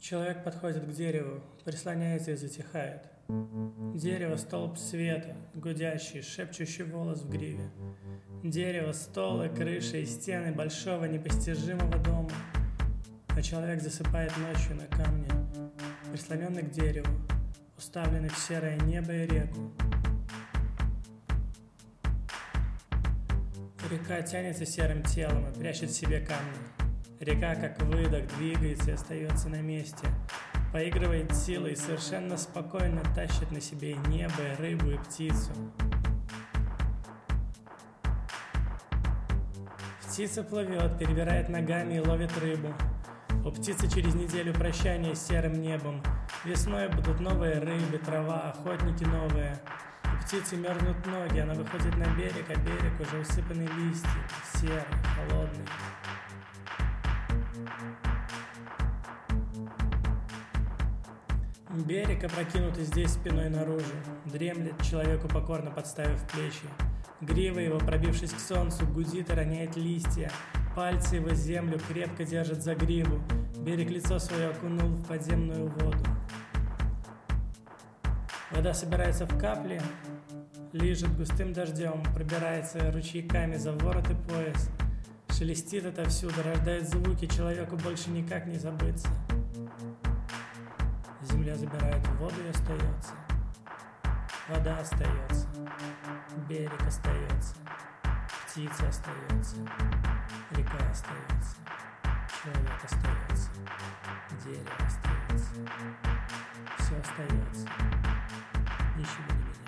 Человек подходит к дереву, прислоняется и затихает. Дерево – столб света, гудящий, шепчущий волос в гриве. Дерево – стол и крыша и стены большого непостижимого дома. А человек засыпает ночью на камне, прислоненный к дереву, уставленный в серое небо и реку. Река тянется серым телом и прячет в себе камни. Река, как выдох, двигается и остается на месте. Поигрывает силой и совершенно спокойно тащит на себе небо, и рыбу, и птицу. Птица плывет, перебирает ногами и ловит рыбу. У птицы через неделю прощание с серым небом. Весной будут новые рыбы, трава, охотники новые. У птицы мерзнут ноги, она выходит на берег, а берег уже усыпанный листьями, серый, холодный. Берег опрокинутый здесь спиной наружу, дремлет человеку покорно подставив плечи. Грива его, пробившись к солнцу, гудит и роняет листья. Пальцы его землю крепко держат за гриву. Берег лицо свое окунул в подземную воду. Вода собирается в капли, лижет густым дождем, пробирается ручейками за ворот и пояс. Шелестит отовсюду, рождает звуки, человеку больше никак не забыться. Земля забирает воду и остается. Вода остается. Берег остается. Птица остается. Река остается. Человек остается. Дерево остается. Все остается. Ничего не меняется.